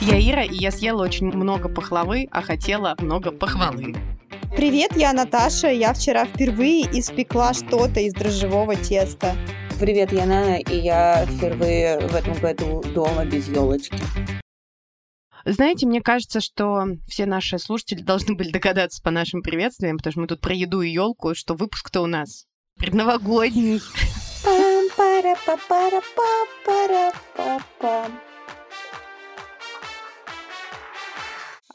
Я Ира, и я съела очень много пахлавы, а хотела много похвалы. Привет, я Наташа. Я вчера впервые испекла что-то из дрожжевого теста. Привет, я Нана, и я впервые в этом году дома без елочки. Знаете, мне кажется, что все наши слушатели должны были догадаться по нашим приветствиям, потому что мы тут про еду и елку, что выпуск-то у нас предновогодний.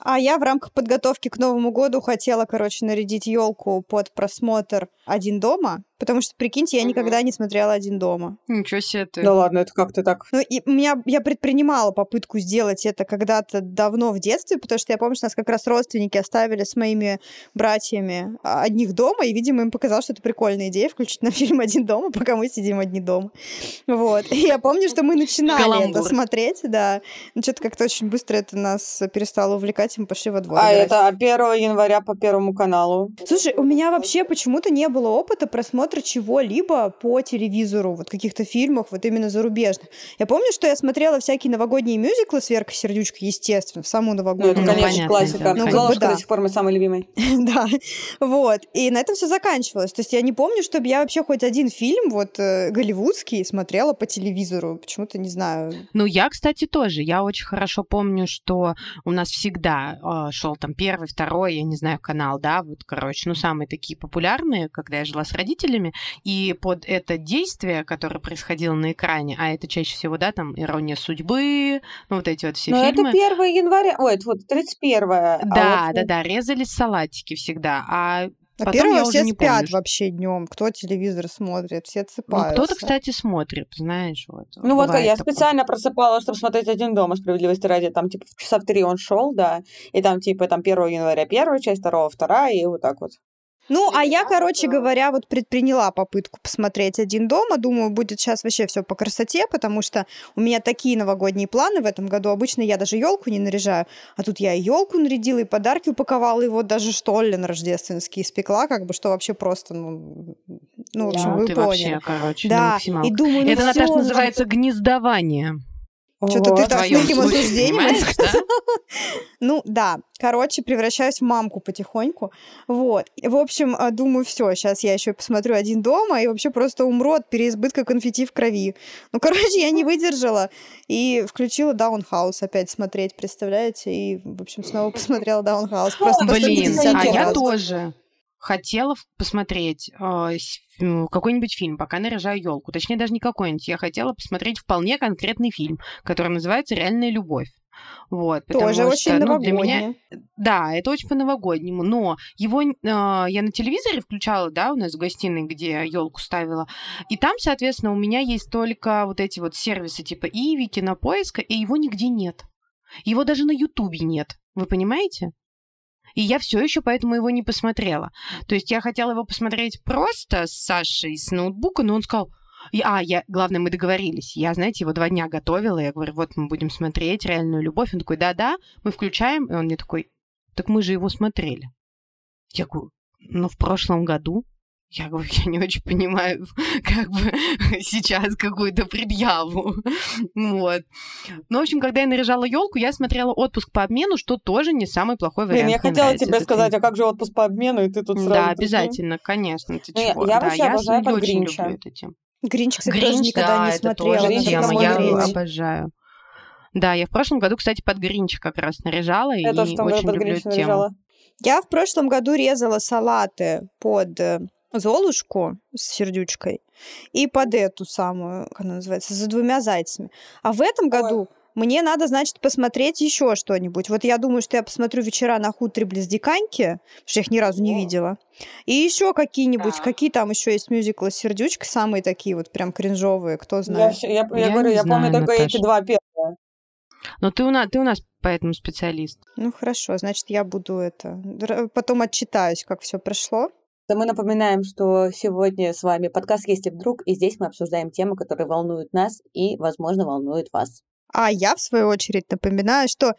А я в рамках подготовки к Новому году хотела, короче, нарядить елку под просмотр «Один дома», Потому что, прикиньте, я угу. никогда не смотрела «Один дома». Ничего себе ты. Да ладно, это как ты так? Ну, и меня, я предпринимала попытку сделать это когда-то давно в детстве, потому что я помню, что нас как раз родственники оставили с моими братьями а, одних дома, и, видимо, им показалось, что это прикольная идея включить на фильм «Один дома», пока мы сидим одни дома. Вот. И я помню, что мы начинали Каламбур. это смотреть, да. Но что-то как-то очень быстро это нас перестало увлекать, и мы пошли во двор. А играть. это 1 января по Первому каналу. Слушай, у меня вообще почему-то не было опыта просмотра чего-либо по телевизору, вот каких-то фильмов, вот именно зарубежных. Я помню, что я смотрела всякие новогодние мюзиклы с Веркой Сердючкой, естественно, в саму новогоднюю. Ну, это, конечно, ну, классика. Да, ну, Золушка да. до сих пор мой самый любимый. да, вот. И на этом все заканчивалось. То есть я не помню, чтобы я вообще хоть один фильм вот э, голливудский смотрела по телевизору. Почему-то не знаю. Ну, я, кстати, тоже. Я очень хорошо помню, что у нас всегда э, шел там первый, второй, я не знаю, канал, да, вот, короче, ну, самые такие популярные, когда я жила с родителями, и под это действие, которое происходило на экране, а это чаще всего, да, там «Ирония судьбы», ну, вот эти вот все Но фильмы. это 1 января, ой, это вот 31 Да, а вот... да, да, резались салатики всегда, а а первого все спят помню, вообще днем. Кто телевизор смотрит, все отсыпаются. Ну, кто-то, кстати, смотрит, знаешь. Вот, ну вот я такое. специально просыпала, чтобы смотреть «Один дома», справедливости ради. Там типа в часа в три он шел, да. И там типа там 1 января первая часть, 2 вторая, и вот так вот. Ну, а я, короче говоря, вот предприняла попытку посмотреть «Один дома». Думаю, будет сейчас вообще все по красоте, потому что у меня такие новогодние планы в этом году. Обычно я даже елку не наряжаю, а тут я и елку нарядила, и подарки упаковала, и вот даже штоллен рождественский испекла, как бы, что вообще просто, ну, ну в общем, да, вы ты поняли. Вообще, короче, да, и думаю, ну, Это, Наташа, называется гнездование. Что-то ты так с таким осуждением Ну да, короче, превращаюсь в мамку потихоньку. Вот. В общем, э, думаю, все, сейчас я еще посмотрю один дома и вообще просто умру от переизбытка конфетти в крови. Ну, короче, я не выдержала и включила Даунхаус опять смотреть, представляете? И, в общем, снова посмотрела Даунхаус. Просто Блин, а я тоже хотела посмотреть э, какой-нибудь фильм, пока наряжаю елку. Точнее, даже не какой-нибудь. Я хотела посмотреть вполне конкретный фильм, который называется «Реальная любовь». Вот, Тоже что, очень ну. Для меня, да, это очень по-новогоднему. Но его э, я на телевизоре включала, да, у нас в гостиной, где елку ставила. И там, соответственно, у меня есть только вот эти вот сервисы типа Иви, Кинопоиска, и его нигде нет. Его даже на Ютубе нет. Вы понимаете? И я все еще поэтому его не посмотрела. То есть я хотела его посмотреть просто с Сашей с ноутбука, но он сказал, а, я, главное, мы договорились. Я, знаете, его два дня готовила. Я говорю, вот мы будем смотреть реальную любовь. Он такой, да-да, мы включаем. И он мне такой, так мы же его смотрели. Я говорю, ну, в прошлом году. Я говорю, я не очень понимаю, как бы сейчас какую-то предъяву. вот. Ну, в общем, когда я наряжала елку, я смотрела отпуск по обмену, что тоже не самый плохой вариант. Блин, я хотела тебе сказать, а как же отпуск по обмену, и ты тут сразу... Да, обязательно, конечно. Ты ну, чего? Я, я да, вообще я обожаю под очень люблю эту тему. Гринч, кстати, Гринч, тоже никогда да, не смотрела. Это тоже тема, я обожаю. Да, я в прошлом году, кстати, под Гринча как раз наряжала, я и очень люблю эту тему. Я в прошлом году резала салаты под э, Золушку с сердючкой и под эту самую, как она называется, за двумя зайцами. А в этом году Ой. мне надо, значит, посмотреть еще что-нибудь. Вот я думаю, что я посмотрю вечера на хуторе близ Диканьки, потому что я их ни разу не О. видела. И еще какие-нибудь, да. какие там еще есть мюзиклы с сердючкой, самые такие вот прям кринжовые, кто знает. Я, я, я, я говорю, я знаю, помню только Наташа. эти два первые. Но ты у нас, ты у нас поэтому специалист. Ну хорошо, значит, я буду это. Потом отчитаюсь, как все прошло. То мы напоминаем, что сегодня с вами подкаст «Если вдруг», и здесь мы обсуждаем темы, которые волнуют нас и, возможно, волнуют вас. А я, в свою очередь, напоминаю, что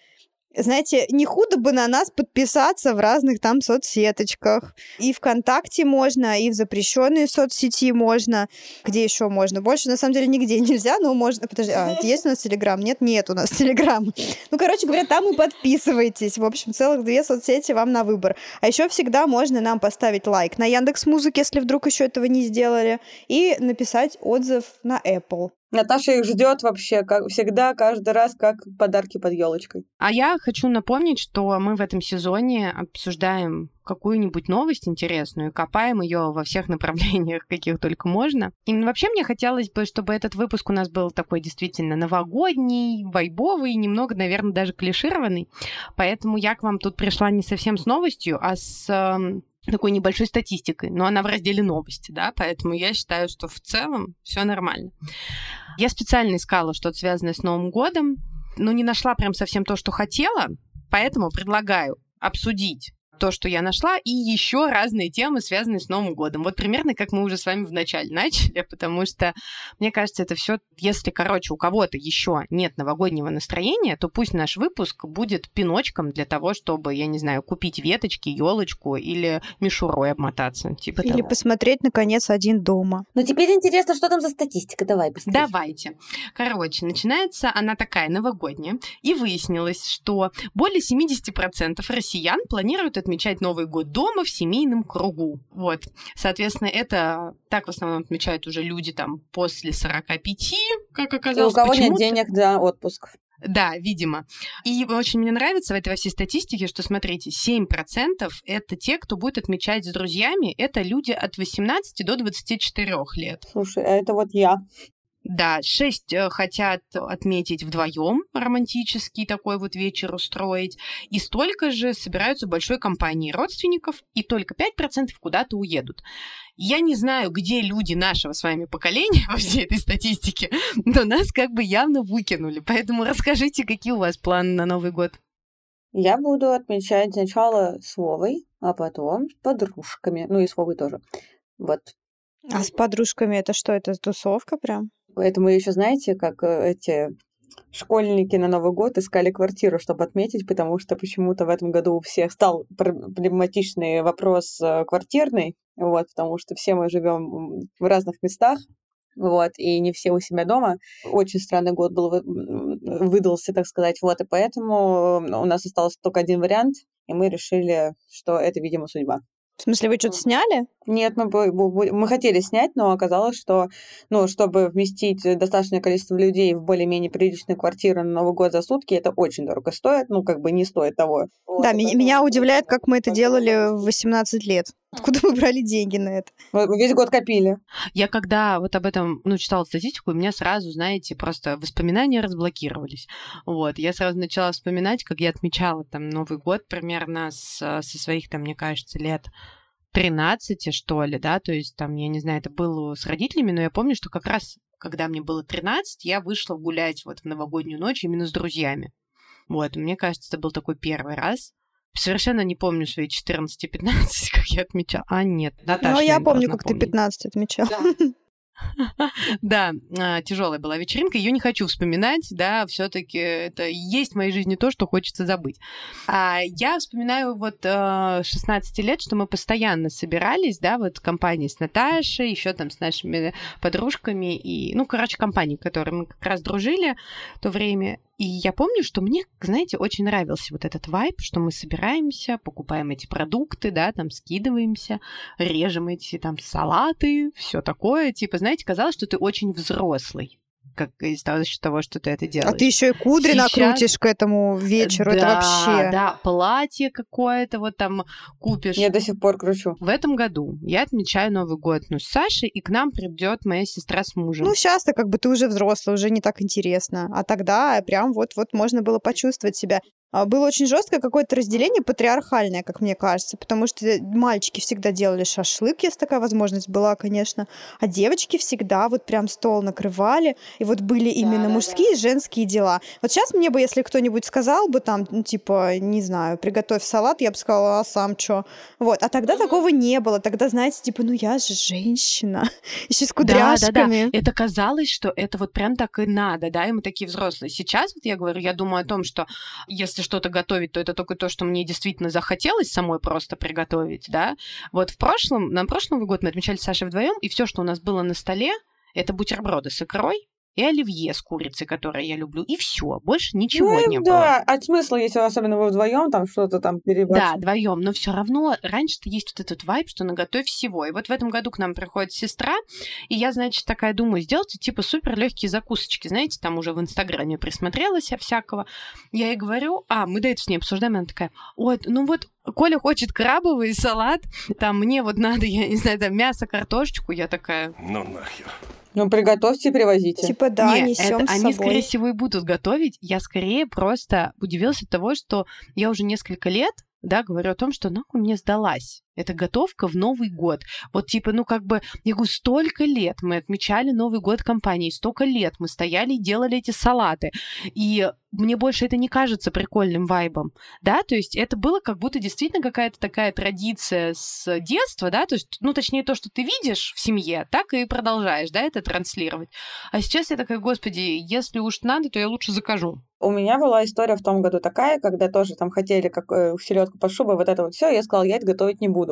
Знаете, не худо бы на нас подписаться в разных там соцсеточках. И ВКонтакте можно, и в запрещенные соцсети можно. Где еще можно? Больше, на самом деле, нигде нельзя, но можно... Подожди, а, есть у нас Телеграм? Нет, нет у нас Телеграм. Ну, короче говоря, там и подписывайтесь. В общем, целых две соцсети вам на выбор. А еще всегда можно нам поставить лайк на Яндекс Музыке, если вдруг еще этого не сделали, и написать отзыв на Apple. Наташа их ждет вообще, как всегда, каждый раз, как подарки под елочкой. А я хочу напомнить, что мы в этом сезоне обсуждаем какую-нибудь новость интересную, копаем ее во всех направлениях, каких только можно. И вообще мне хотелось бы, чтобы этот выпуск у нас был такой действительно новогодний, вайбовый, немного, наверное, даже клишированный. Поэтому я к вам тут пришла не совсем с новостью, а с эм, такой небольшой статистикой, но она в разделе новости, да, поэтому я считаю, что в целом все нормально. Я специально искала что-то связанное с Новым годом, но не нашла прям совсем то, что хотела, поэтому предлагаю обсудить то, что я нашла, и еще разные темы, связанные с Новым годом. Вот примерно как мы уже с вами вначале начали, потому что, мне кажется, это все, если, короче, у кого-то еще нет новогоднего настроения, то пусть наш выпуск будет пиночком для того, чтобы, я не знаю, купить веточки, елочку или мишурой обмотаться. Типа или того. посмотреть, наконец, один дома. Ну, теперь интересно, что там за статистика. Давай быстрее. Давайте. Короче, начинается она такая новогодняя, и выяснилось, что более 70% россиян планируют отмечать Новый год дома в семейном кругу. Вот. Соответственно, это так в основном отмечают уже люди там после 45, как И оказалось. у кого нет денег за отпуск. Да, видимо. И очень мне нравится в этой во всей статистике, что, смотрите, 7% это те, кто будет отмечать с друзьями, это люди от 18 до 24 лет. Слушай, а это вот я. Да, шесть э, хотят отметить вдвоем романтический такой вот вечер устроить, и столько же собираются в большой компании родственников, и только 5% куда-то уедут. Я не знаю, где люди нашего с вами поколения во всей этой статистике, но нас как бы явно выкинули. Поэтому расскажите, какие у вас планы на Новый год? Я буду отмечать сначала с Вовой, а потом с подружками. Ну и с Вовой тоже. Вот. А с подружками это что? Это тусовка прям? Поэтому еще знаете, как э, эти школьники на Новый год искали квартиру, чтобы отметить, потому что почему-то в этом году у всех стал проблематичный вопрос э, квартирный, вот, потому что все мы живем в разных местах, вот, и не все у себя дома. Очень странный год был, выдался, так сказать, вот, и поэтому у нас остался только один вариант, и мы решили, что это, видимо, судьба. В смысле, вы что-то сняли? Нет, бу- мы хотели снять, но оказалось, что, ну, чтобы вместить достаточное количество людей в более-менее приличную квартиру на Новый год за сутки, это очень дорого стоит, ну, как бы не стоит того. да, меня, меня удивляет, как мы это делали в 18 лет. Откуда мы брали деньги на это? Мы весь год копили. Я когда вот об этом, ну, читала статистику, у меня сразу, знаете, просто воспоминания разблокировались. Вот, я сразу начала вспоминать, как я отмечала там Новый год примерно с, со своих, там, мне кажется, лет 13, что ли, да, то есть там, я не знаю, это было с родителями, но я помню, что как раз, когда мне было 13, я вышла гулять вот в новогоднюю ночь именно с друзьями. Вот, мне кажется, это был такой первый раз. Совершенно не помню свои 14-15, как я отмечала. А, нет, Наташа, ну, я помню, как ты помнить. 15 отмечал. Да, тяжелая была вечеринка, ее не хочу вспоминать, да, все-таки это и есть в моей жизни то, что хочется забыть. А я вспоминаю вот э, 16 лет, что мы постоянно собирались, да, вот компании с Наташей, еще там с нашими подружками и, ну, короче, компании, в которой мы как раз дружили в то время. И я помню, что мне, знаете, очень нравился вот этот вайб, что мы собираемся, покупаем эти продукты, да, там скидываемся, режем эти там салаты, все такое. Типа, знаете, казалось, что ты очень взрослый, как из того, что ты это делаешь. А ты еще и кудри Сейчас- накрутишь к этому вечеру. это Да, вообще. Да, платье какое-то вот там купишь. Я до сих пор кручу. В этом году я отмечаю Новый год ну, с Сашей, и к нам придет моя сестра с мужем. Ну, сейчас-то как бы ты уже взрослый, уже не так интересно. А тогда прям вот-вот можно было почувствовать себя. А, Было очень жесткое какое-то разделение патриархальное, как мне кажется, потому что мальчики всегда делали шашлык, если такая возможность была, конечно, а девочки всегда вот прям стол накрывали, и вот были именно Да-да-да. мужские и женские дела. Вот сейчас мне бы, если кто-нибудь сказал бы там, ну, типа, не знаю, приготовь салат, я бы сказала, а сам что? Вот, а тогда такого не было. Тогда, знаете, типа, ну я же женщина, еще с Да, да, да. кудряшками. Это казалось, что это вот прям так и надо, да, и мы такие взрослые. Сейчас вот я говорю, я думаю о том, что если что-то готовить, то это только то, что мне действительно захотелось самой просто приготовить, да. Вот в прошлом, на прошлый Новый год мы отмечали с Сашей вдвоем, и все, что у нас было на столе, это бутерброды с икрой, и оливье с курицей, которое я люблю, и все, больше ничего ну, не да. было. Да, от смысла, если особенно вы вдвоем там что-то там перебрать. Да, вдвоем, но все равно раньше-то есть вот этот вайб, что наготовь всего. И вот в этом году к нам приходит сестра, и я, значит, такая думаю, сделайте типа супер легкие закусочки, знаете, там уже в Инстаграме присмотрелась я всякого. Я ей говорю, а, мы до этого с ней обсуждаем, она такая, ой, ну вот Коля хочет крабовый салат, там мне вот надо, я не знаю, там мясо, картошечку, я такая... Ну нахер. Ну, приготовьте и привозите. Типа, да, Не, несем это с они, собой. скорее всего, и будут готовить. Я скорее просто удивилась от того, что я уже несколько лет, да, говорю о том, что нахуй мне сдалась. Это готовка в Новый год. Вот типа, ну как бы, я говорю, столько лет мы отмечали Новый год компании, столько лет мы стояли и делали эти салаты. И мне больше это не кажется прикольным вайбом, да, то есть это было как будто действительно какая-то такая традиция с детства, да, то есть, ну, точнее, то, что ты видишь в семье, так и продолжаешь, да, это транслировать. А сейчас я такая, господи, если уж надо, то я лучше закажу. У меня была история в том году такая, когда тоже там хотели как э, селедку под шубой, вот это вот все, я сказала, я это готовить не буду.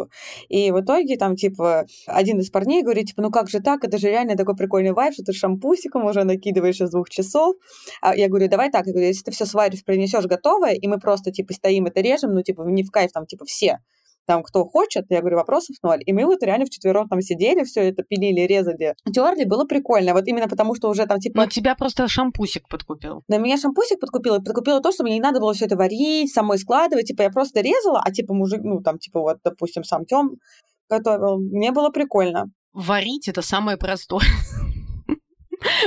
И в итоге там, типа, один из парней говорит, типа, ну как же так, это же реально такой прикольный вайб, что ты шампусиком уже накидываешь из двух часов. А я говорю, давай так, я говорю, если ты все сваришь, принесешь готовое, и мы просто, типа, стоим это режем, ну, типа, не в кайф, там, типа, все, там, кто хочет, я говорю, вопросов ноль. И мы вот реально вчетвером там сидели, все это пилили, резали, терли, было прикольно. Вот именно потому, что уже там, типа... Но тебя просто шампусик подкупил. На меня шампусик подкупил, и подкупило то, что мне не надо было все это варить, самой складывать. Типа, я просто резала, а типа мужик, ну, там, типа, вот, допустим, сам Тём готовил. Мне было прикольно. Варить это самое простое.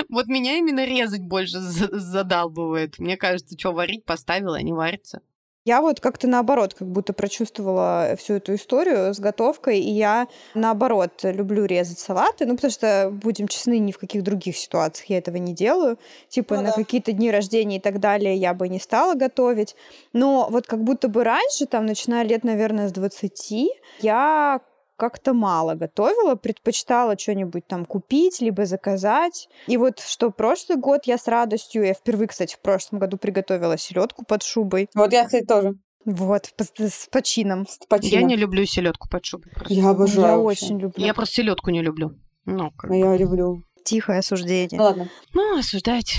Вот меня именно резать больше задалбывает. Мне кажется, что варить поставила, а не варится. Я вот как-то наоборот, как будто прочувствовала всю эту историю с готовкой, и я наоборот люблю резать салаты, ну потому что, будем честны, ни в каких других ситуациях я этого не делаю. Типа Ну на да. какие-то дни рождения и так далее я бы не стала готовить. Но вот как будто бы раньше, там, начиная лет, наверное, с 20, я как-то мало готовила, предпочитала что-нибудь там купить, либо заказать. И вот что прошлый год я с радостью, я впервые, кстати, в прошлом году приготовила селедку под шубой. Вот я, кстати, тоже. Вот, с, с почином. С Я почином. не люблю селедку под шубой. просто. Я обожаю. Я вообще. очень люблю. Я просто селедку не люблю. Ну, как Но я люблю. Тихое осуждение. Ну ладно. Ну, осуждайте.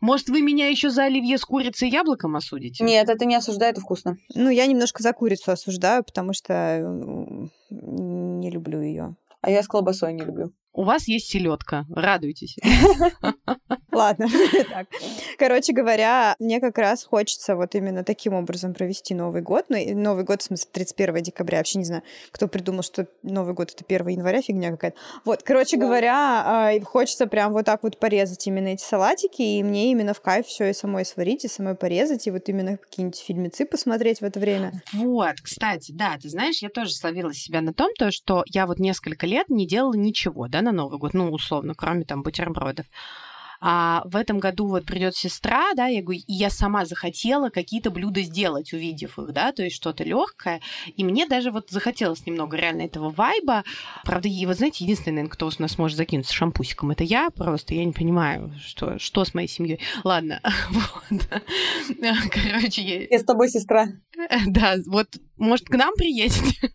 Может, вы меня еще за оливье с курицей и яблоком осудите? Нет, это не осуждаю, это вкусно. Ну, я немножко за курицу осуждаю, потому что м, не люблю ее. А я с колбасой не люблю. У вас есть селедка. Радуйтесь. Ладно, так. Короче говоря, мне как раз хочется вот именно таким образом провести Новый год. Ну, Новый год, в смысле, 31 декабря. Вообще не знаю, кто придумал, что Новый год — это 1 января, фигня какая-то. Вот, короче Да. говоря, а, хочется прям вот так вот порезать именно эти салатики, и мне именно в кайф все и самой сварить, и самой порезать, и вот именно какие-нибудь фильмецы посмотреть в это время. Вот, кстати, да, ты знаешь, я тоже словила себя на том, то, что я вот несколько лет не делала ничего, да, на Новый год, ну, условно, кроме там бутербродов. А в этом году вот придет сестра, да, я говорю, и я сама захотела какие-то блюда сделать, увидев их, да, то есть что-то легкое. И мне даже вот захотелось немного реально этого вайба. Правда, и вот знаете, единственный, кто у нас может закинуться шампусиком, это я просто. Я не понимаю, что, что с моей семьей. Ладно, вот. Короче, я, Я с тобой, сестра. да, вот, может, к нам приедете?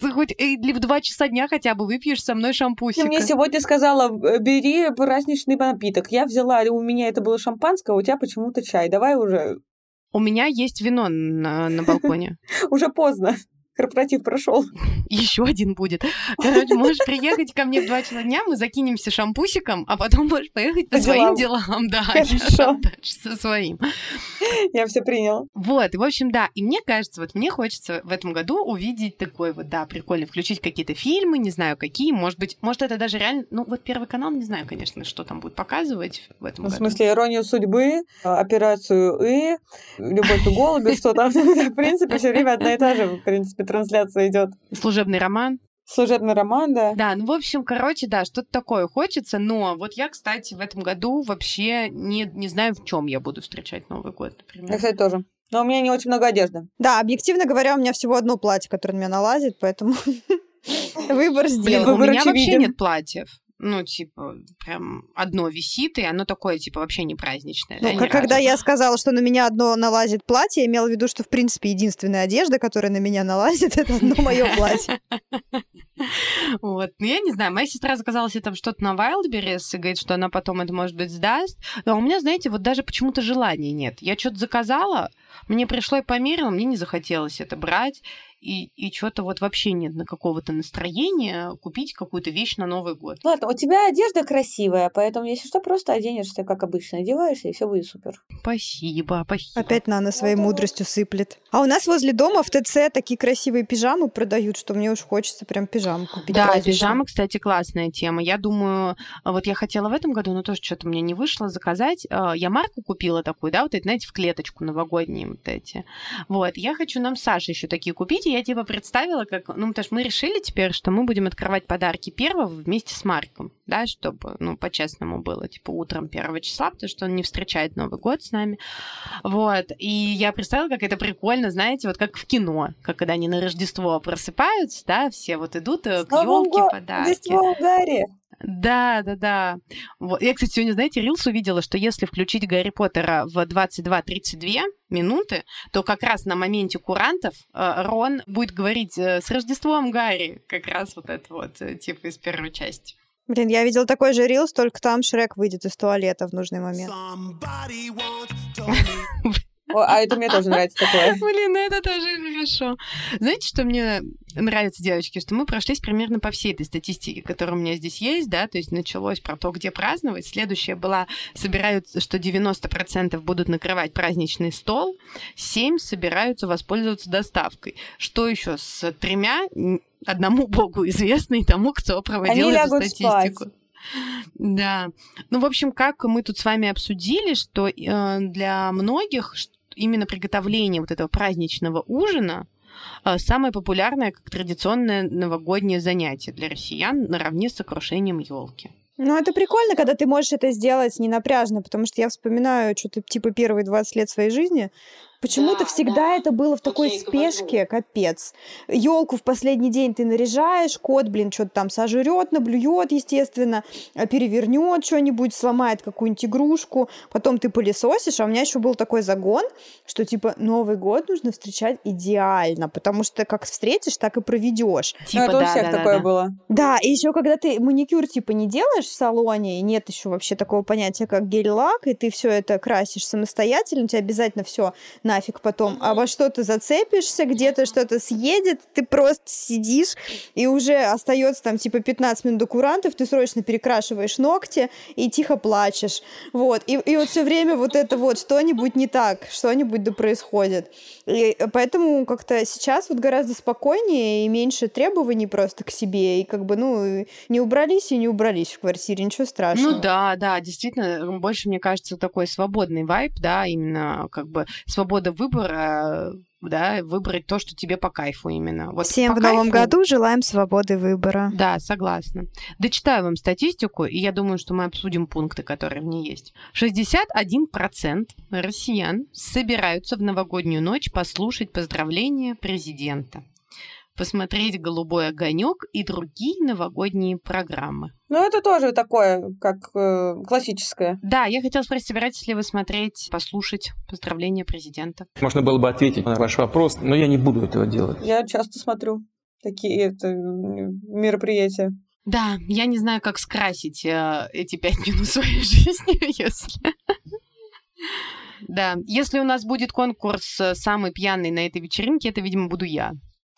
Ты Хоть или в два часа дня хотя бы выпьешь со мной Ты шампусика. мне сегодня сказала, «Э, бери праздничный напиток. Я взяла, у меня это было шампанское, а у тебя почему-то чай. Давай уже, У меня есть вино на, на балконе. уже поздно. Корпоратив прошел. Еще один будет. Короче, можешь приехать ко мне в два часа дня, мы закинемся шампусиком, а потом можешь поехать по По своим делам. делам. Да, Хорошо. дальше со своим. Я все приняла. Вот, и в общем, да, и мне кажется, вот мне хочется в этом году увидеть такой вот, да, прикольно, включить какие-то фильмы, не знаю какие, может быть, может это даже реально, ну вот Первый канал, не знаю, конечно, что там будет показывать в этом Ну, В году. смысле, иронию судьбы, операцию И, любовь и голуби, что там. В принципе, все время одна и та же, в принципе, трансляция идет. Служебный роман. Служебный роман, да. Да, ну, в общем, короче, да, что-то такое хочется, но вот я, кстати, в этом году вообще не, не знаю, в чем я буду встречать Новый год, Я, например. кстати, тоже. Но у меня не очень много одежды. Да, объективно говоря, у меня всего одно платье, которое на меня налазит, поэтому выбор Блин, сделан. у меня вообще нет платьев. Ну, типа, прям одно висит, и оно такое, типа, вообще не праздничное. Ну, да, когда я сказала, что на меня одно налазит платье, я имела в виду, что, в принципе, единственная одежда, которая на меня налазит, это одно мое платье. Вот. Ну, я не знаю, моя сестра заказала себе там что-то на Wildberries и говорит, что она потом это, может быть, сдаст. Но у меня, знаете, вот даже почему-то желания нет. Я что-то заказала, мне пришло и померила, мне не захотелось это брать и, и что-то вот вообще нет на какого-то настроения купить какую-то вещь на Новый год. Ладно, у тебя одежда красивая, поэтому, если что, просто оденешься, как обычно, одеваешься, и все будет супер. Спасибо, спасибо. Опять Нана своей мудростью сыплет. А у нас возле дома в ТЦ такие красивые пижамы продают, что мне уж хочется прям пижаму купить. Да, праздничную. пижамы, кстати, классная тема. Я думаю, вот я хотела в этом году, но тоже что-то мне не вышло заказать. А, Я марку купила такую, да, вот эти, знаете, в клеточку новогодние вот эти. Вот, я хочу нам Саше еще такие купить, и я типа представила, как, ну, потому что мы решили теперь, что мы будем открывать подарки первого вместе с Марком, да, чтобы, ну, по-честному было, типа, утром первого числа, потому что он не встречает Новый год с нами. Вот, и я представила, как это прикольно, знаете, вот как в кино, как когда они на Рождество просыпаются, да, все вот идут э, к елке подарки. Рождество Гарри. Да, да, да. Вот. Я, кстати, сегодня, знаете, Рилс увидела, что если включить Гарри Поттера в 22.32 минуты, то как раз на моменте курантов э, Рон будет говорить э, «С Рождеством, Гарри!» Как раз вот это вот, э, типа из первой части. Блин, я видел такой же рилс, только там Шрек выйдет из туалета в нужный момент. О, а это мне тоже нравится такое. Блин, ну это тоже хорошо. Знаете, что мне нравится, девочки, что мы прошлись примерно по всей этой статистике, которая у меня здесь есть, да, то есть началось про то, где праздновать. Следующее была, собираются, что 90% будут накрывать праздничный стол, 7 собираются воспользоваться доставкой. Что еще с тремя, одному богу известно и тому, кто проводил Они эту лягут статистику. Да. Ну, в общем, как мы тут с вами обсудили, что э, для многих именно приготовление вот этого праздничного ужина э, самое популярное как традиционное новогоднее занятие для россиян наравне с окрушением елки. Ну, это прикольно, когда ты можешь это сделать не напряжно, потому что я вспоминаю что-то типа первые 20 лет своей жизни. Почему-то Да, всегда да. это было в такой я и говорю. спешке, капец. Елку в последний день ты наряжаешь, кот, блин, что-то там сожрет, наблюет, естественно, а перевернет что-нибудь, сломает какую-нибудь игрушку, потом ты пылесосишь, а у меня еще был такой загон, что типа Новый год нужно встречать идеально, потому что как встретишь, так и проведешь. Ну, Типа, это у да, всех да, да, такое да. было. Да, и еще когда ты маникюр типа не делаешь в салоне, и нет еще вообще такого понятия, как гель-лак, и ты все это красишь самостоятельно, у тебя обязательно все нафиг потом. А во что ты зацепишься, где-то что-то съедет, ты просто сидишь, и уже остается там типа 15 минут до курантов, ты срочно перекрашиваешь ногти и тихо плачешь. Вот. И, и вот все время вот это вот что-нибудь не так, что-нибудь да происходит. И поэтому как-то сейчас вот гораздо спокойнее и меньше требований просто к себе. И как бы, ну, не убрались и не убрались в квартире, ничего страшного. Ну да, да, действительно, больше, мне кажется, такой свободный вайб, да, именно как бы свобода выбора, да, выбрать то, что тебе по кайфу именно. Вот Всем в новом кайфу- году желаем свободы выбора. Да, согласна. Дочитаю вам статистику, и я думаю, что мы обсудим пункты, которые в ней есть. 61% россиян собираются в новогоднюю ночь послушать поздравления президента, посмотреть «Голубой огонек» и другие новогодние программы. Ну, это тоже такое, как э, классическое. Да, я хотела спросить, собираетесь ли вы смотреть, послушать поздравления президента? Можно было бы ответить на ваш вопрос, но я не буду этого делать. Я часто смотрю такие это, мероприятия. Да, я не знаю, как скрасить э, эти пять минут своей жизни, если... Да, если у нас будет конкурс э, «Самый пьяный на этой вечеринке», это, видимо, буду я.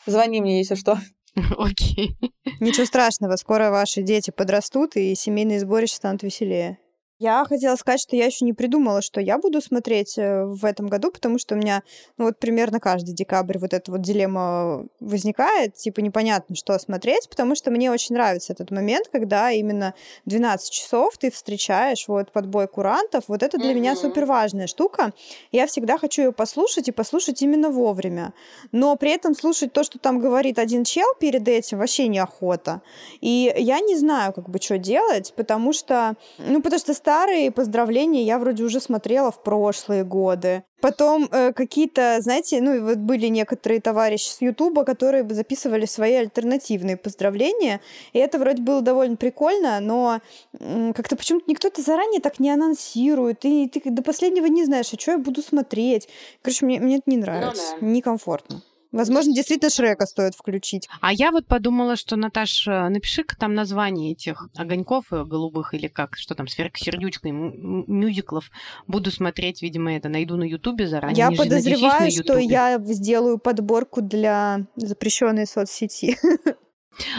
Звони мне, если что. Окей. Ничего страшного, скоро ваши дети подрастут, и семейные сборища станут веселее. Я хотела сказать, что я еще не придумала, что я буду смотреть э, в этом году, потому что у меня, ну вот примерно каждый декабрь вот эта вот дилемма возникает, типа непонятно, что смотреть, потому что мне очень нравится этот момент, когда именно 12 часов ты встречаешь вот подбой курантов, вот это для меня Мгм. супер важная штука. Я всегда хочу ее послушать и послушать именно вовремя, но при этом слушать то, что там говорит один чел перед этим, вообще неохота. И я не знаю, как бы, что делать, потому что, ну, потому что старые поздравления я вроде уже смотрела в прошлые годы. Потом э, какие-то, знаете, ну, вот были некоторые товарищи с Ютуба, которые записывали свои альтернативные поздравления. И это вроде было довольно прикольно, но м, как-то почему-то никто то заранее так не анонсирует. И ты до последнего не знаешь, а что я буду смотреть. Короче, мне, мне это не нравится. да. Некомфортно. Возможно, действительно Шрека стоит включить. А я вот подумала, что, Наташ, напиши-ка там название этих огоньков э, голубых или как, что там, сверх сердючкой, м- м- мюзиклов. Буду смотреть, видимо, это найду на Ютубе заранее. Я подозреваю, что я сделаю подборку для запрещенной соцсети.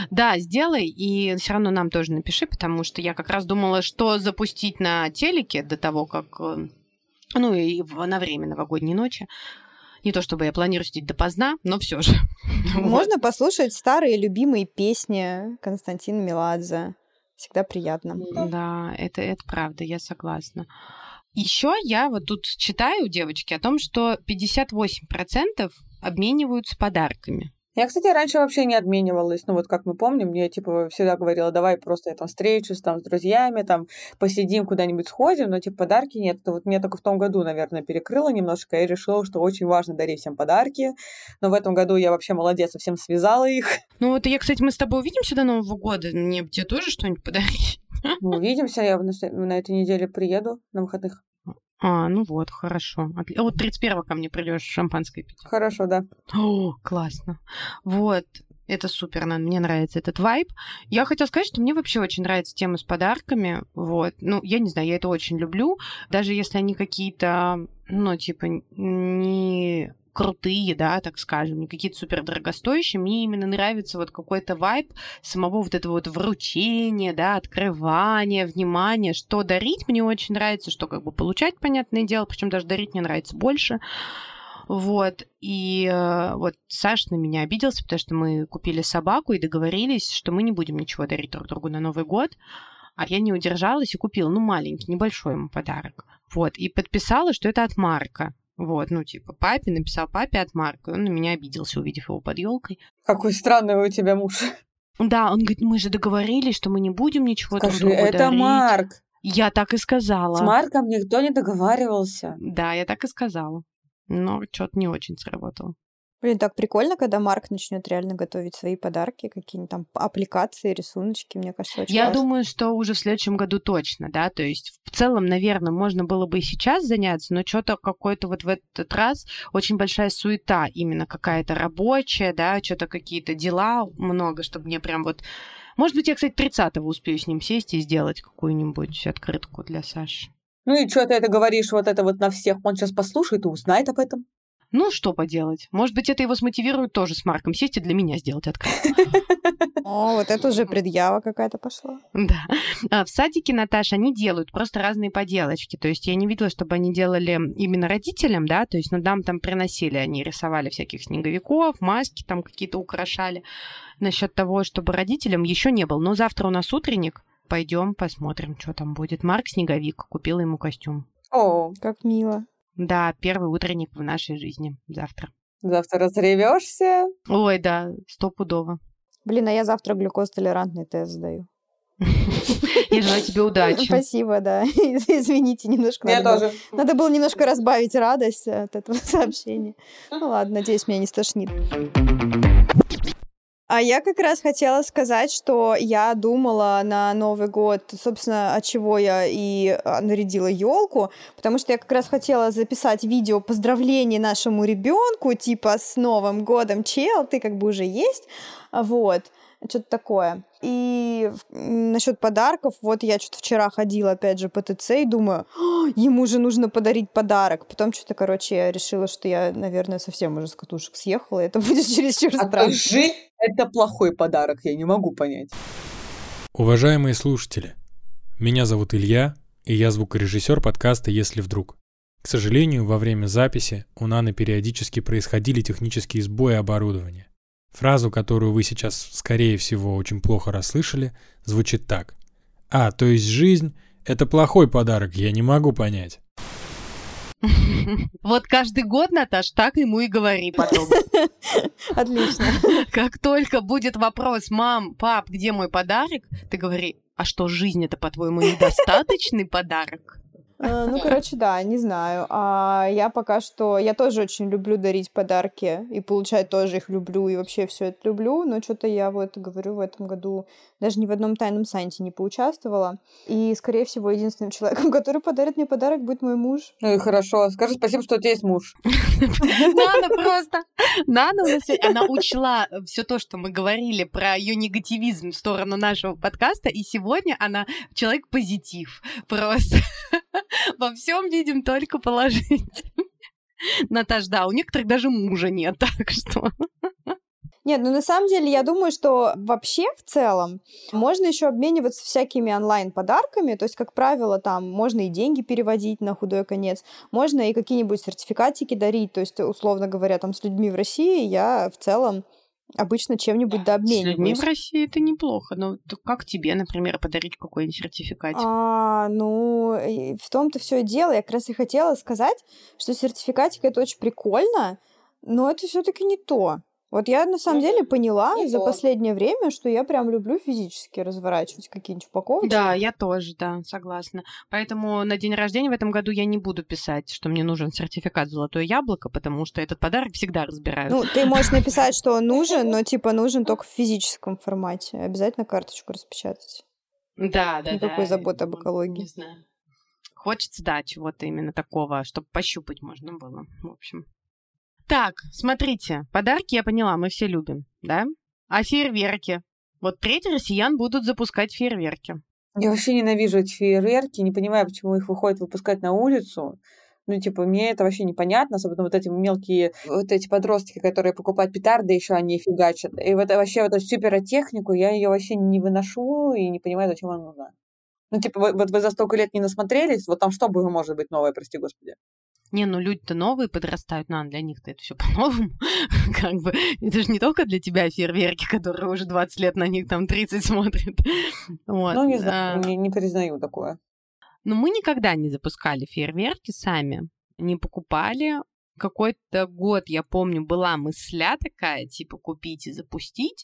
Да, сделай, и все равно нам тоже напиши, потому что я как раз думала, что запустить на телеке до того, как... э, Ну, и на время новогодней ночи. Не то чтобы я планирую сидеть допоздна, но все же. Можно послушать старые любимые песни Константина Меладзе. Всегда приятно. Да, это, это правда, я согласна. Еще я вот тут читаю, девочки, о том, что 58% обмениваются подарками. Я, кстати, раньше вообще не обменивалась. Ну, вот как мы помним, мне, типа, всегда говорила, давай просто я там встречусь там с друзьями, там посидим, куда-нибудь сходим, но, типа, подарки нет. Это вот меня только в том году, наверное, перекрыло немножко, и решила, что очень важно дарить всем подарки. Но в этом году я вообще молодец, совсем связала их. Ну вот я, кстати, мы с тобой увидимся до Нового года. Мне тебе тоже что-нибудь подарить? Ну, увидимся, я на этой неделе приеду на выходных. А, ну вот, хорошо. Отли- А Вот 31 ко мне придешь шампанское пить. Хорошо, да. О, классно. Вот. Это супер, Нан, мне нравится этот вайб. Я хотела сказать, что мне вообще очень нравится тема с подарками. Вот. Ну, я не знаю, я это очень люблю. Даже если они какие-то, ну, типа, не крутые, да, так скажем, не какие-то супер дорогостоящие, мне именно нравится вот какой-то вайб самого вот этого вот вручения, да, открывания, внимания, что дарить мне очень нравится, что как бы получать, понятное дело, причем даже дарить мне нравится больше. Вот, и э, вот Саш на меня обиделся, потому что мы купили собаку и договорились, что мы не будем ничего дарить друг другу на Новый год. А я не удержалась и купила, ну, маленький, небольшой ему подарок. Вот, и подписала, что это от Марка. Вот, ну, типа, папе, написал папе от Марка. Он на меня обиделся, увидев его под елкой. Какой странный у тебя муж. Да, он говорит, мы же договорились, что мы не будем ничего друг Скажи, другу это дарить». Марк. Я так и сказала. С Марком никто не договаривался. Да, я так и сказала. Но что-то не очень сработало. Блин, так прикольно, когда Марк начнет реально готовить свои подарки, какие-нибудь там аппликации, рисуночки, мне кажется, очень Я классно. думаю, что уже в следующем году точно, да, то есть в целом, наверное, можно было бы и сейчас заняться, но что-то какой-то вот в этот раз очень большая суета, именно какая-то рабочая, да, что-то какие-то дела много, чтобы мне прям вот... Может быть, я, кстати, 30-го успею с ним сесть и сделать какую-нибудь открытку для Саши. Ну и что ты это говоришь вот это вот на всех? Он сейчас послушает и узнает об этом. Ну, что поделать? Может быть, это его смотивирует тоже с Марком сесть и для меня сделать открытку. О, вот это уже предъява какая-то пошла. Да. А В садике, Наташа, они делают просто разные поделочки. То есть я не видела, чтобы они делали именно родителям, да, то есть, ну, нам там приносили, они рисовали всяких снеговиков, маски там какие-то украшали. Насчет того, чтобы родителям еще не был. Но завтра у нас утренник. Пойдем посмотрим, что там будет. Марк Снеговик купила ему костюм. О, Как мило. Да, первый утренник в нашей жизни завтра. завтра разревешься. Ой, да, стопудово. Блин, а я завтра глюкозтолерантный тест сдаю. Я желаю тебе удачи. Спасибо, да. Извините, немножко Я надо было- тоже. Надо было немножко разбавить радость от этого сообщения. Ну ладно, надеюсь, меня не стошнит. А я как раз хотела сказать, что я думала на Новый год, собственно, от чего я и а, нарядила елку, потому что я как раз хотела записать видео поздравления нашему ребенку, типа с Новым годом, чел, ты как бы уже есть, вот, что-то такое. И насчет подарков, вот я что-то вчера ходила опять же по ТЦ и думаю, «А, ему же нужно подарить подарок. Потом что-то, короче, я решила, что я, наверное, совсем уже с катушек съехала, и это будет чересчур А странно. жизнь — это плохой подарок, я не могу понять. Уважаемые слушатели, меня зовут Илья, и я звукорежиссер подкаста «Если вдруг». К сожалению, во время записи у Наны периодически происходили технические сбои оборудования. Фразу, которую вы сейчас, скорее всего, очень плохо расслышали, звучит так. А, то есть жизнь — это плохой подарок, я не могу понять. Вот каждый год, Наташ, так ему и говори потом. Отлично. Как только будет вопрос, мам, пап, где мой подарок, ты говори, а что, жизнь это, по-твоему, недостаточный подарок? Э, Ну, короче, да, не знаю. А я пока что... Я тоже очень люблю дарить подарки и получать тоже их люблю, и вообще все это люблю, но что-то я вот говорю в этом году даже ни в одном тайном санте не поучаствовала. И, скорее всего, единственным человеком, который подарит мне подарок, будет мой муж. Ну и хорошо. Скажи спасибо, что у тебя есть муж. Нана просто... Нана у нас сегодня- она учла все то, что мы говорили про ее негативизм в сторону нашего подкаста, и сегодня она человек-позитив. Просто во всем видим только положительно. Наташ, да, у некоторых даже мужа нет, так что... Нет, ну на самом деле я думаю, что вообще в целом можно еще обмениваться всякими онлайн-подарками. То есть, как правило, там можно и деньги переводить на худой конец, можно и какие-нибудь сертификатики дарить. То есть, условно говоря, там с людьми в России я в целом обычно чем-нибудь да С людьми обмениваюсь. в России это неплохо. Но как тебе, например, подарить какой-нибудь сертификатик? А, ну, в том-то все и дело. Я как раз и хотела сказать, что сертификатик это очень прикольно, но это все-таки не то. Вот я на самом Ну, деле поняла не за последнее время, что я прям люблю физически разворачивать какие-нибудь упаковки. Да, я тоже, да, согласна. Поэтому на день рождения в этом году я не буду писать, что мне нужен сертификат «Золотое яблоко», потому что этот подарок всегда разбирают. Ну, ты можешь написать, что он нужен, но типа нужен только в физическом формате. Обязательно карточку распечатать. да, да, никакой да. заботы об экологии. Не знаю. Хочется, да, чего-то именно такого, чтобы пощупать можно было, в общем. Так, смотрите, подарки, я поняла, мы все любим, да? А фейерверки? Вот треть россиян будут запускать фейерверки. Я вообще ненавижу эти фейерверки, не понимаю, почему их выходит выпускать на улицу. Ну, типа, мне это вообще непонятно, особенно вот эти мелкие, вот эти подростки, которые покупают петарды, еще они фигачат. И вот вообще вот эту всю пиротехнику, я ее вообще не выношу и не понимаю, зачем она нужна. Ну, типа, вот, вот вы за столько лет не насмотрелись, вот там что бы может быть новое, прости господи. Не, ну люди-то новые подрастают, на для них-то это все по-новому. как бы, это же не только для тебя фейерверки, которые уже 20 лет на них там 30 смотрят. вот. Ну, не а, знаю, не, не признаю такое. Но мы никогда не запускали фейерверки сами, не покупали. Какой-то год, я помню, была мысля такая, типа купить и запустить,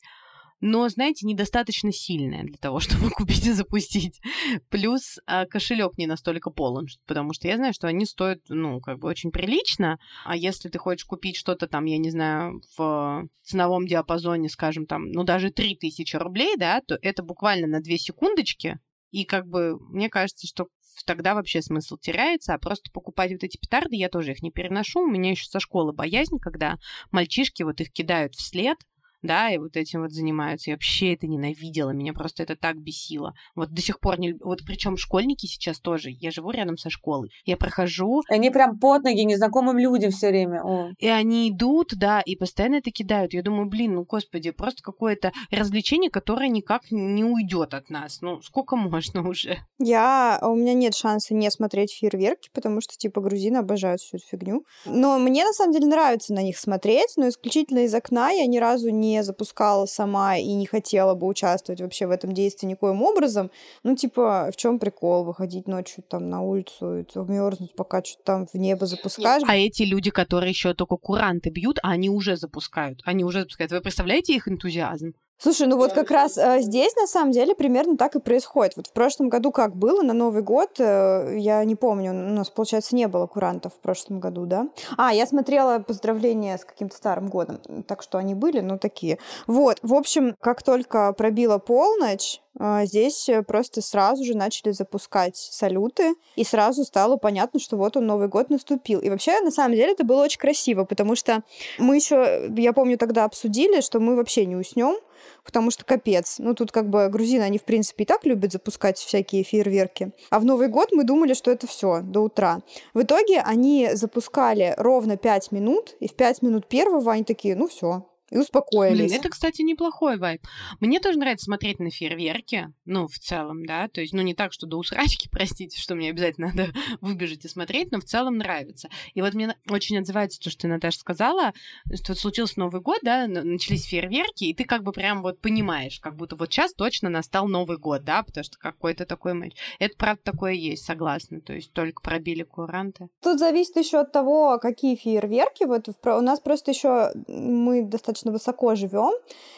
но, знаете, недостаточно сильная для того, чтобы купить и запустить. Плюс а, кошелек не настолько полон, потому что я знаю, что они стоят, ну, как бы очень прилично, а если ты хочешь купить что-то там, я не знаю, в ценовом диапазоне, скажем, там, ну, даже 3000 рублей, да, то это буквально на 2 секундочки, и как бы мне кажется, что тогда вообще смысл теряется, а просто покупать вот эти петарды, я тоже их не переношу. У меня еще со школы боязнь, когда мальчишки вот их кидают вслед, да, и вот этим вот занимаются. Я вообще это ненавидела, меня просто это так бесило. Вот до сих пор не... Вот причем школьники сейчас тоже. Я живу рядом со школой. Я прохожу, Они прям под ноги незнакомым людям все время. О. и они идут, да, и постоянно это кидают. Я думаю, блин, ну, господи, просто какое-то развлечение, которое никак не уйдет от нас. Ну, сколько можно уже? Я, у меня нет шанса не смотреть фейерверки, потому что, типа, грузины обожают всю эту фигню. Но мне, на самом деле, нравится на них смотреть, но исключительно из окна я ни разу не запускала сама и не хотела бы участвовать вообще в этом действии никоим образом. Ну, типа, в чем прикол выходить ночью там на улицу и мерзнуть, пока что-то там в небо запускаешь? А эти люди, которые еще только куранты бьют, а они уже запускают. Они уже запускают. Вы представляете их энтузиазм? Слушай, ну вот как раз э, здесь на самом деле примерно так и происходит. Вот в прошлом году как было на Новый год, э, я не помню, у нас, получается, не было курантов в прошлом году, да? А, я смотрела поздравления с каким-то старым годом, так что они были, ну, такие. Вот, в общем, как только пробила полночь, э, здесь э, просто сразу же начали запускать салюты, и сразу стало понятно, что вот он Новый год наступил. И вообще, на самом деле, это было очень красиво, потому что мы еще, я помню, тогда обсудили, что мы вообще не уснем, потому что капец. Ну, тут как бы грузины, они, в принципе, и так любят запускать всякие фейерверки. А в Новый год мы думали, что это все до утра. В итоге они запускали ровно 5 минут, и в 5 минут первого они такие, ну все, и успокоились. Блин, это, кстати, неплохой вайб. Мне тоже нравится смотреть на фейерверки, ну, в целом, да, то есть, ну, не так, что до усрачки, простите, что мне обязательно надо выбежать и смотреть, но в целом нравится. И вот мне очень отзывается то, что ты, Наташа, сказала, что случился Новый год, да, начались фейерверки, и ты как бы прям вот понимаешь, как будто вот сейчас точно настал Новый год, да, потому что какой-то такой матч. Это, правда, такое есть, согласна, то есть только пробили куранты. Тут зависит еще от того, какие фейерверки. Вот у нас просто еще мы достаточно высоко живем,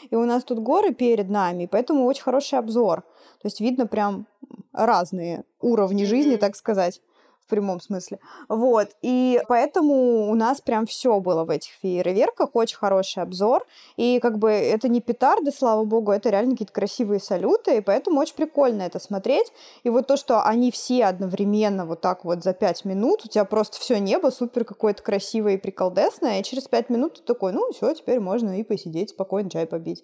и у нас тут горы перед нами, поэтому очень хороший обзор. То есть видно прям разные уровни жизни, так сказать в прямом смысле. Вот. И поэтому у нас прям все было в этих фейерверках, очень хороший обзор. И как бы это не петарды, слава богу, это реально какие-то красивые салюты, и поэтому очень прикольно это смотреть. И вот то, что они все одновременно вот так вот за пять минут, у тебя просто все небо супер какое-то красивое и приколдесное, и через пять минут ты такой, ну все, теперь можно и посидеть, спокойно чай попить.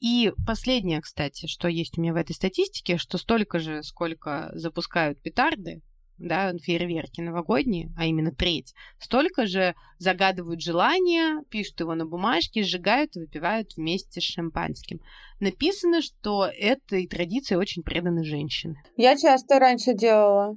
И последнее, кстати, что есть у меня в этой статистике, что столько же, сколько запускают петарды, да, фейерверки новогодние, а именно треть, столько же загадывают желание, пишут его на бумажке, сжигают и выпивают вместе с шампанским. Написано, что этой традиции очень преданы женщины. Я часто раньше делала,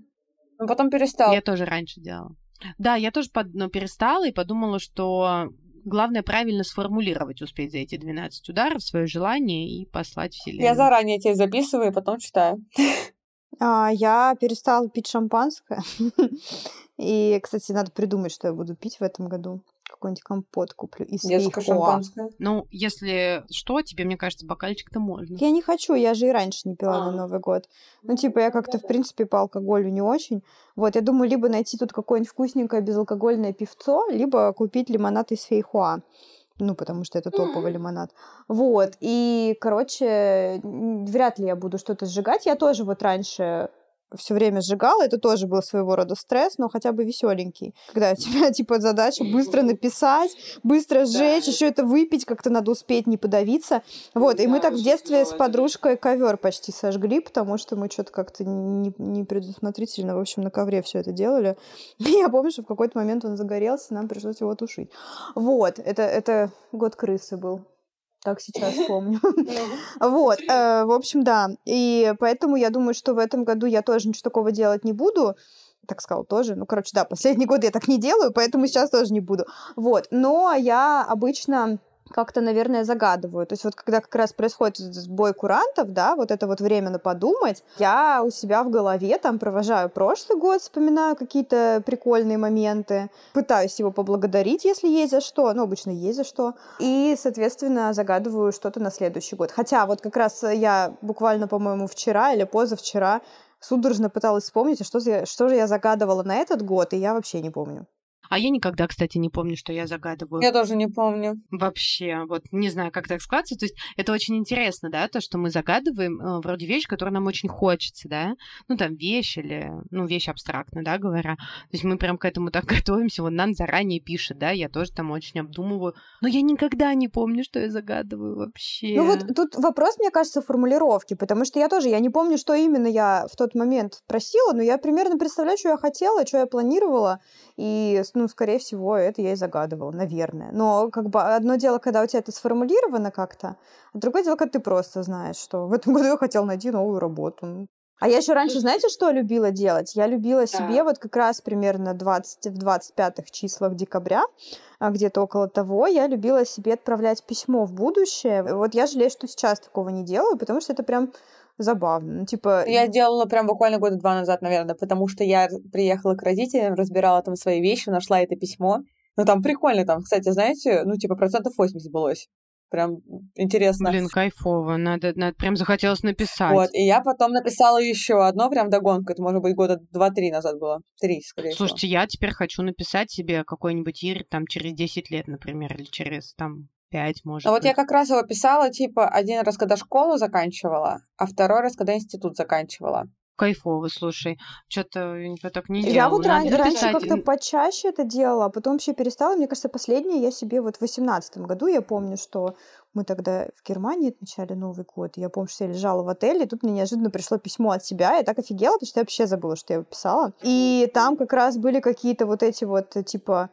но потом перестала. Я тоже раньше делала. Да, я тоже под, ну, перестала и подумала, что главное правильно сформулировать, успеть за эти 12 ударов свое желание и послать вселенную. Я заранее тебе записываю и потом читаю. А, я перестала пить шампанское. И, кстати, надо придумать, что я буду пить в этом году. Какой-нибудь компот куплю из фейхоа. шампанское. Ну, если что, тебе, мне кажется, бокальчик-то можно. Я не хочу, я же и раньше не пила на А. Новый год. Ну, типа, я как-то, в принципе, по алкоголю не очень. Вот, я думаю, либо найти тут какое-нибудь вкусненькое безалкогольное пивцо, либо купить лимонад из фейхуа. Ну, потому что это топовый лимонад. Вот, и, короче, вряд ли я буду что-то сжигать. Я тоже вот раньше все время сжигала, это тоже был своего рода стресс, но хотя бы веселенький. Когда у тебя, типа, задача быстро написать, быстро сжечь, еще это выпить, как-то надо успеть не подавиться. Вот, и мы так в детстве с подружкой ковер почти сожгли, потому что мы что-то как-то не, не предусмотрительно, в общем, на ковре все это делали. Я помню, что в какой-то момент он загорелся, нам пришлось его тушить. Вот, это, это год крысы был. Так сейчас помню. Вот, э, в общем, да. И поэтому я думаю, что в этом году я тоже ничего такого делать не буду. Так сказал тоже. Ну, короче, да, последний год я так не делаю, поэтому сейчас тоже не буду. Вот. Но я обычно как-то, наверное, загадываю. То есть вот когда как раз происходит сбой курантов, да, вот это вот время на подумать, я у себя в голове там провожаю прошлый год, вспоминаю какие-то прикольные моменты, пытаюсь его поблагодарить, если есть за что, ну, обычно есть за что, и, соответственно, загадываю что-то на следующий год. Хотя вот как раз я буквально, по-моему, вчера или позавчера судорожно пыталась вспомнить, а что, за- что же я загадывала на этот год, и я вообще не помню. А я никогда, кстати, не помню, что я загадываю. Я тоже не помню. Вообще, вот не знаю, как так складывается. То есть это очень интересно, да, то, что мы загадываем э, вроде вещь, которую нам очень хочется, да. Ну, там, вещь или, ну, вещь абстрактно, да, говоря. То есть мы прям к этому так готовимся. Вот Нан заранее пишет, да, я тоже там очень обдумываю. Но я никогда не помню, что я загадываю вообще. Ну вот тут вопрос, мне кажется, формулировки, потому что я тоже, я не помню, что именно я в тот момент просила, но я примерно представляю, что я хотела, что я планировала, и, ну, скорее всего, это я и загадывала, наверное. Но как бы одно дело, когда у тебя это сформулировано как-то, а другое дело, когда ты просто знаешь, что в этом году я хотела найти новую работу. А я еще раньше, знаете, что любила делать? Я любила себе вот как раз примерно 20, в 25 числах декабря, а, где-то около того, я любила себе отправлять письмо в будущее. Вот я жалею, что сейчас такого не делаю, потому что это прям забавно. Ну, типа... Я делала прям буквально года два назад, наверное, потому что я приехала к родителям, разбирала там свои вещи, нашла это письмо. Ну, там прикольно, там, кстати, знаете, ну, типа, процентов 80 сбылось. Прям интересно. Блин, кайфово. Надо, надо прям захотелось написать. Вот, и я потом написала еще одно прям догонку. Это, может быть, года два-три назад было. Три, скорее Слушайте, я теперь хочу написать себе какой-нибудь ир там через 10 лет, например, или через там 5, может всего. А вот быть. я как раз его писала, типа, один раз, когда школу заканчивала, а второй раз, когда институт заканчивала. Кайфово, слушай. Что-то я так не делала. Я вот ран- раньше как-то почаще это делала, а потом вообще перестала. Мне кажется, последнее я себе вот в восемнадцатом году, я помню, что мы тогда в Германии отмечали Новый год. Я помню, что я лежала в отеле, и тут мне неожиданно пришло письмо от себя. Я так офигела, потому что я вообще забыла, что я его писала. И там как раз были какие-то вот эти вот, типа,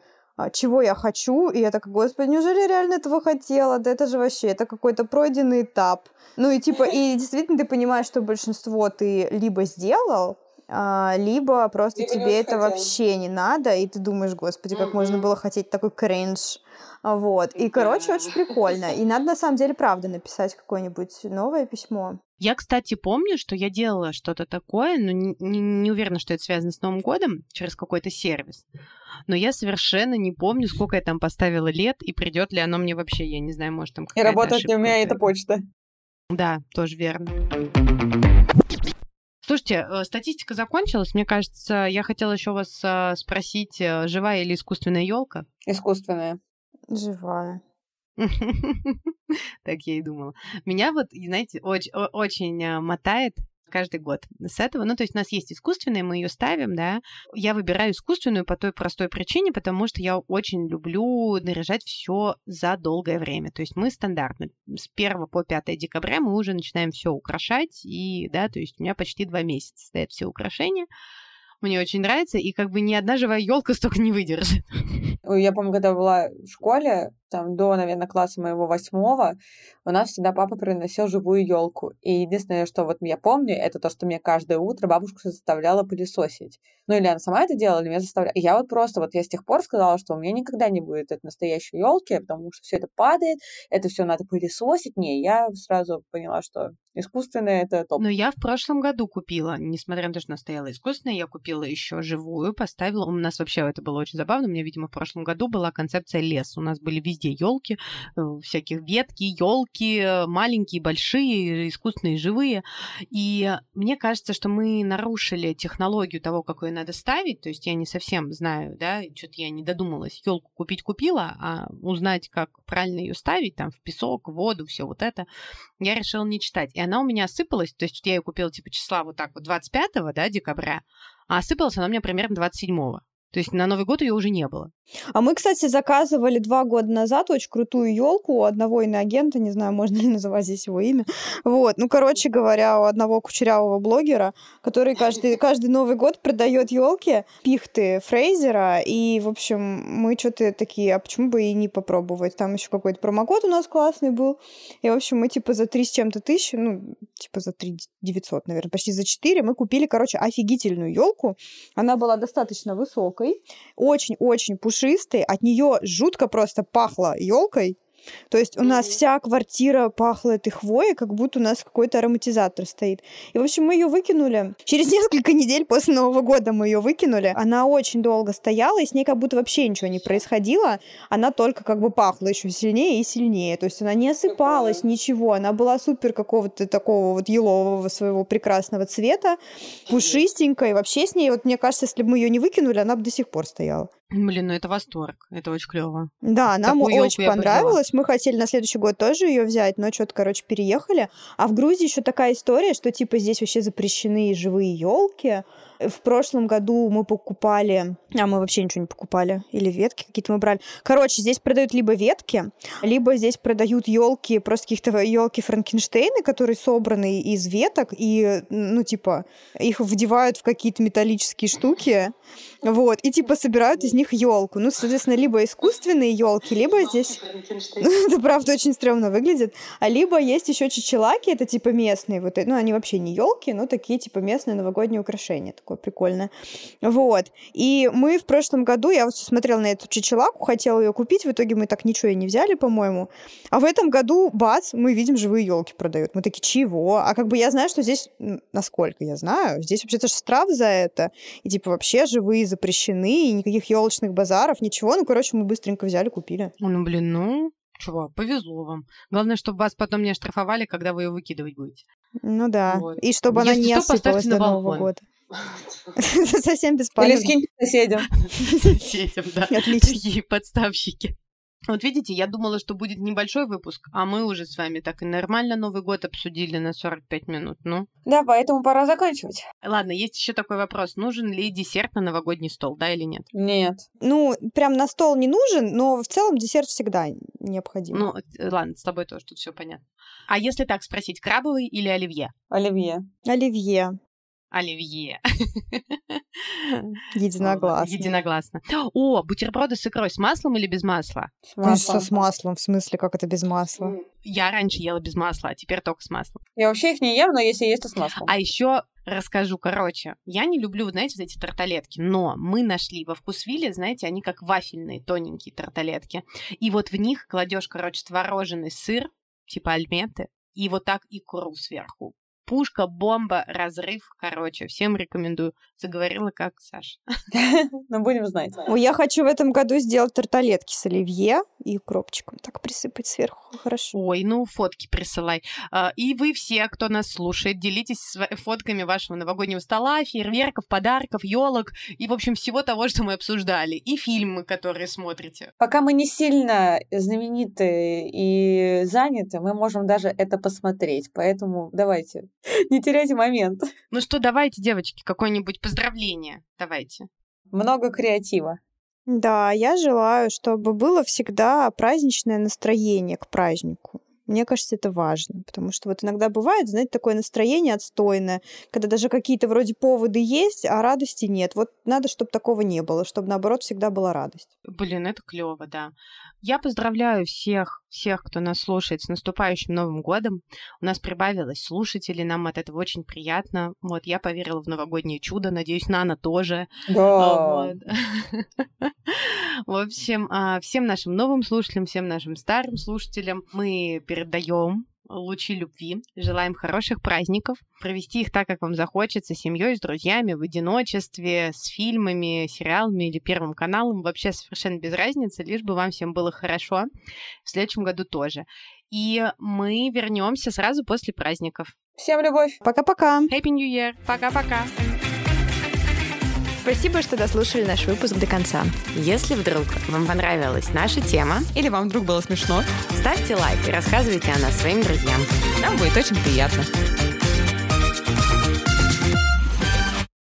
чего я хочу, и я такая, господи, неужели я реально этого хотела? Да это же вообще, это какой-то пройденный этап. Ну и типа, и действительно ты понимаешь, что большинство ты либо сделал, а, либо просто Либо не тебе это хотел. вообще не надо, и ты думаешь, господи, как можно Мгм. было хотеть такой кринж. А, Вот. И, короче, очень прикольно. И надо, на самом деле, правда написать какое-нибудь новое письмо. Я, кстати, помню, что я делала что-то такое, но не, не- не уверена, что это связано с Новым годом, через какой-то сервис. Но я совершенно не помню, сколько я там поставила лет, и придет ли оно мне вообще, я не знаю, может там И какая-то работает ли у меня эта почта? Да, тоже верно. Слушайте, э, статистика закончилась. Мне кажется, я хотела еще вас э, спросить, э, живая или искусственная елка? Искусственная. Живая. Так я и думала. Меня вот, знаете, очень э, мотает каждый год с этого. Ну, то есть у нас есть искусственная, мы ее ставим, да. Я выбираю искусственную по той простой причине, потому что я очень люблю наряжать все за долгое время. То есть мы стандартно с 1 по 5 декабря мы уже начинаем все украшать, и, да, то есть у меня почти два месяца стоят все украшения. Мне очень нравится, и как бы ни одна живая елка столько не выдержит. Я помню, когда была в школе, там до, наверное, класса моего восьмого, у нас всегда папа приносил живую елку. И единственное, что вот я помню, это то, что мне каждое утро бабушка заставляла пылесосить. Ну или она сама это делала, или меня заставляла. И я вот просто, вот я с тех пор сказала, что у меня никогда не будет этой настоящей елки, потому что все это падает, это все надо пылесосить. Не, я сразу поняла, что искусственное это топ. Но я в прошлом году купила, несмотря на то, что она стояла искусственная, я купила еще живую, поставила. У нас вообще это было очень забавно. У меня, видимо, в прошлом году была концепция лес. У нас были везде елки, всяких ветки, елки, маленькие, большие, искусственные, живые. И мне кажется, что мы нарушили технологию того, какой надо ставить. То есть я не совсем знаю, да, что-то я не додумалась. Елку купить купила, а узнать, как правильно ее ставить, там, в песок, в воду, все вот это, я решила не читать. И она у меня осыпалась, то есть я ее купила типа числа вот так вот 25 да, декабря, а осыпалась она у меня примерно 27-го. То есть на Новый год ее уже не было. А мы, кстати, заказывали два года назад очень крутую елку у одного иноагента, не знаю, можно ли называть здесь его имя. Вот, ну, короче говоря, у одного кучерявого блогера, который каждый, каждый Новый год продает елки, пихты Фрейзера, и, в общем, мы что-то такие, а почему бы и не попробовать? Там еще какой-то промокод у нас классный был, и, в общем, мы типа за три с чем-то тысячи, ну, типа за три девятьсот, наверное, почти за четыре, мы купили, короче, офигительную елку. Она была достаточно высокой, очень-очень пушистой, от нее жутко просто пахло елкой. То есть у нас вся квартира пахла этой хвоей, как будто у нас какой-то ароматизатор стоит. И, в общем, мы ее выкинули. Через несколько недель после Нового года мы ее выкинули. Она очень долго стояла, и с ней как будто вообще ничего не происходило. Она только как бы пахла еще сильнее и сильнее. То есть она не осыпалась, ничего. Она была супер какого-то такого вот елового своего прекрасного цвета, пушистенькая. И вообще с ней, вот мне кажется, если бы мы ее не выкинули, она бы до сих пор стояла. Блин, ну это восторг. Это очень клево. Да, нам Такую очень понравилось. Мы хотели на следующий год тоже ее взять, но что-то, короче, переехали. А в Грузии еще такая история, что типа здесь вообще запрещены живые елки. В прошлом году мы покупали, а мы вообще ничего не покупали, или ветки какие-то мы брали. Короче, здесь продают либо ветки, либо здесь продают елки, просто каких-то елки Франкенштейны, которые собраны из веток, и, ну, типа, их вдевают в какие-то металлические штуки, вот, и, типа, собирают из них елку. Ну, соответственно, либо искусственные елки, либо здесь... Ну, это правда очень стрёмно выглядит. А либо есть еще чичелаки, это типа местные, вот, э, ну, они вообще не елки, но такие типа местные новогодние украшения, такое прикольное. Вот. И мы в прошлом году, я вот смотрела на эту чичелаку, хотела ее купить, в итоге мы так ничего и не взяли, по-моему. А в этом году, бац, мы видим, живые елки продают. Мы такие, чего? А как бы я знаю, что здесь, насколько я знаю, здесь вообще-то штраф за это. И типа вообще живые запрещены, и никаких елочных базаров, ничего. Ну, короче, мы быстренько взяли, купили. Ну, блин, ну, чего, повезло вам. Главное, чтобы вас потом не оштрафовали, когда вы ее выкидывать будете. Ну да. Вот. И чтобы она Если не что, осыпалась на до Нового балкон. года. Совсем Или бесполезно. скиньте соседям. Соседям, да. Отлично. Такие подставщики. Вот видите, я думала, что будет небольшой выпуск, а мы уже с вами так и нормально Новый год обсудили на 45 минут. Ну, Да, поэтому пора заканчивать. ладно, есть еще такой вопрос. Нужен ли десерт на новогодний стол, да или нет? Нет. Ну, прям на стол не нужен, но в целом десерт всегда необходим. Ну, э, ладно, с тобой тоже тут все понятно. А если так спросить, крабовый или оливье? Оливье. Оливье. Оливье. Единогласно. Единогласно. О, бутерброды с икрой с маслом или без масла? С Конечно, маслом. с маслом. В смысле, как это без масла? Я раньше ела без масла, а теперь только с маслом. Я вообще их не ем, но если есть, то с маслом. А еще расскажу, короче, я не люблю, знаете, вот эти тарталетки, но мы нашли во вкусвилле, знаете, они как вафельные тоненькие тарталетки. И вот в них кладешь, короче, творожный сыр, типа альметы, и вот так икру сверху. Пушка, бомба, разрыв, короче, всем рекомендую. Заговорила как Саша. Ну, будем знать. Я хочу в этом году сделать тарталетки с оливье и укропчиком. Так присыпать сверху. Хорошо. Ой, ну фотки присылай. А, И вы все, кто нас слушает, делитесь фотками вашего новогоднего стола, фейерверков, подарков, елок и, в общем, всего того, что мы обсуждали. И фильмы, которые смотрите. Пока мы не сильно знамениты и заняты, мы можем даже это посмотреть. Поэтому давайте, не теряйте момент. Ну что, давайте, девочки, какое-нибудь поздравление. Давайте. Много креатива. Да, я желаю, чтобы было всегда праздничное настроение к празднику. Мне кажется, это важно, потому что вот иногда бывает, знаете, такое настроение отстойное, когда даже какие-то вроде поводы есть, а радости нет. Вот надо, чтобы такого не было, чтобы наоборот всегда была радость. Блин, это клево, да. Я поздравляю всех, всех, кто нас слушает, с наступающим Новым годом. У нас прибавилось слушателей, нам от этого очень приятно. Вот, я поверила в новогоднее чудо, надеюсь, Нана тоже. Да. Вот. В общем, а, всем нашим новым слушателям, всем нашим старым слушателям мы передаем лучи любви, желаем хороших праздников, провести их так, как вам захочется, с семьей, с друзьями, в одиночестве, с фильмами, сериалами или Первым каналом, вообще совершенно без разницы, лишь бы вам всем было хорошо. В следующем году тоже. И мы вернемся сразу после праздников. Всем любовь. Пока-пока! Happy New Year! Пока-пока! Спасибо, что дослушали наш выпуск до конца. Если вдруг вам понравилась наша тема, Или вам вдруг было смешно, ставьте лайк и рассказывайте о нас своим друзьям. нам будет очень приятно.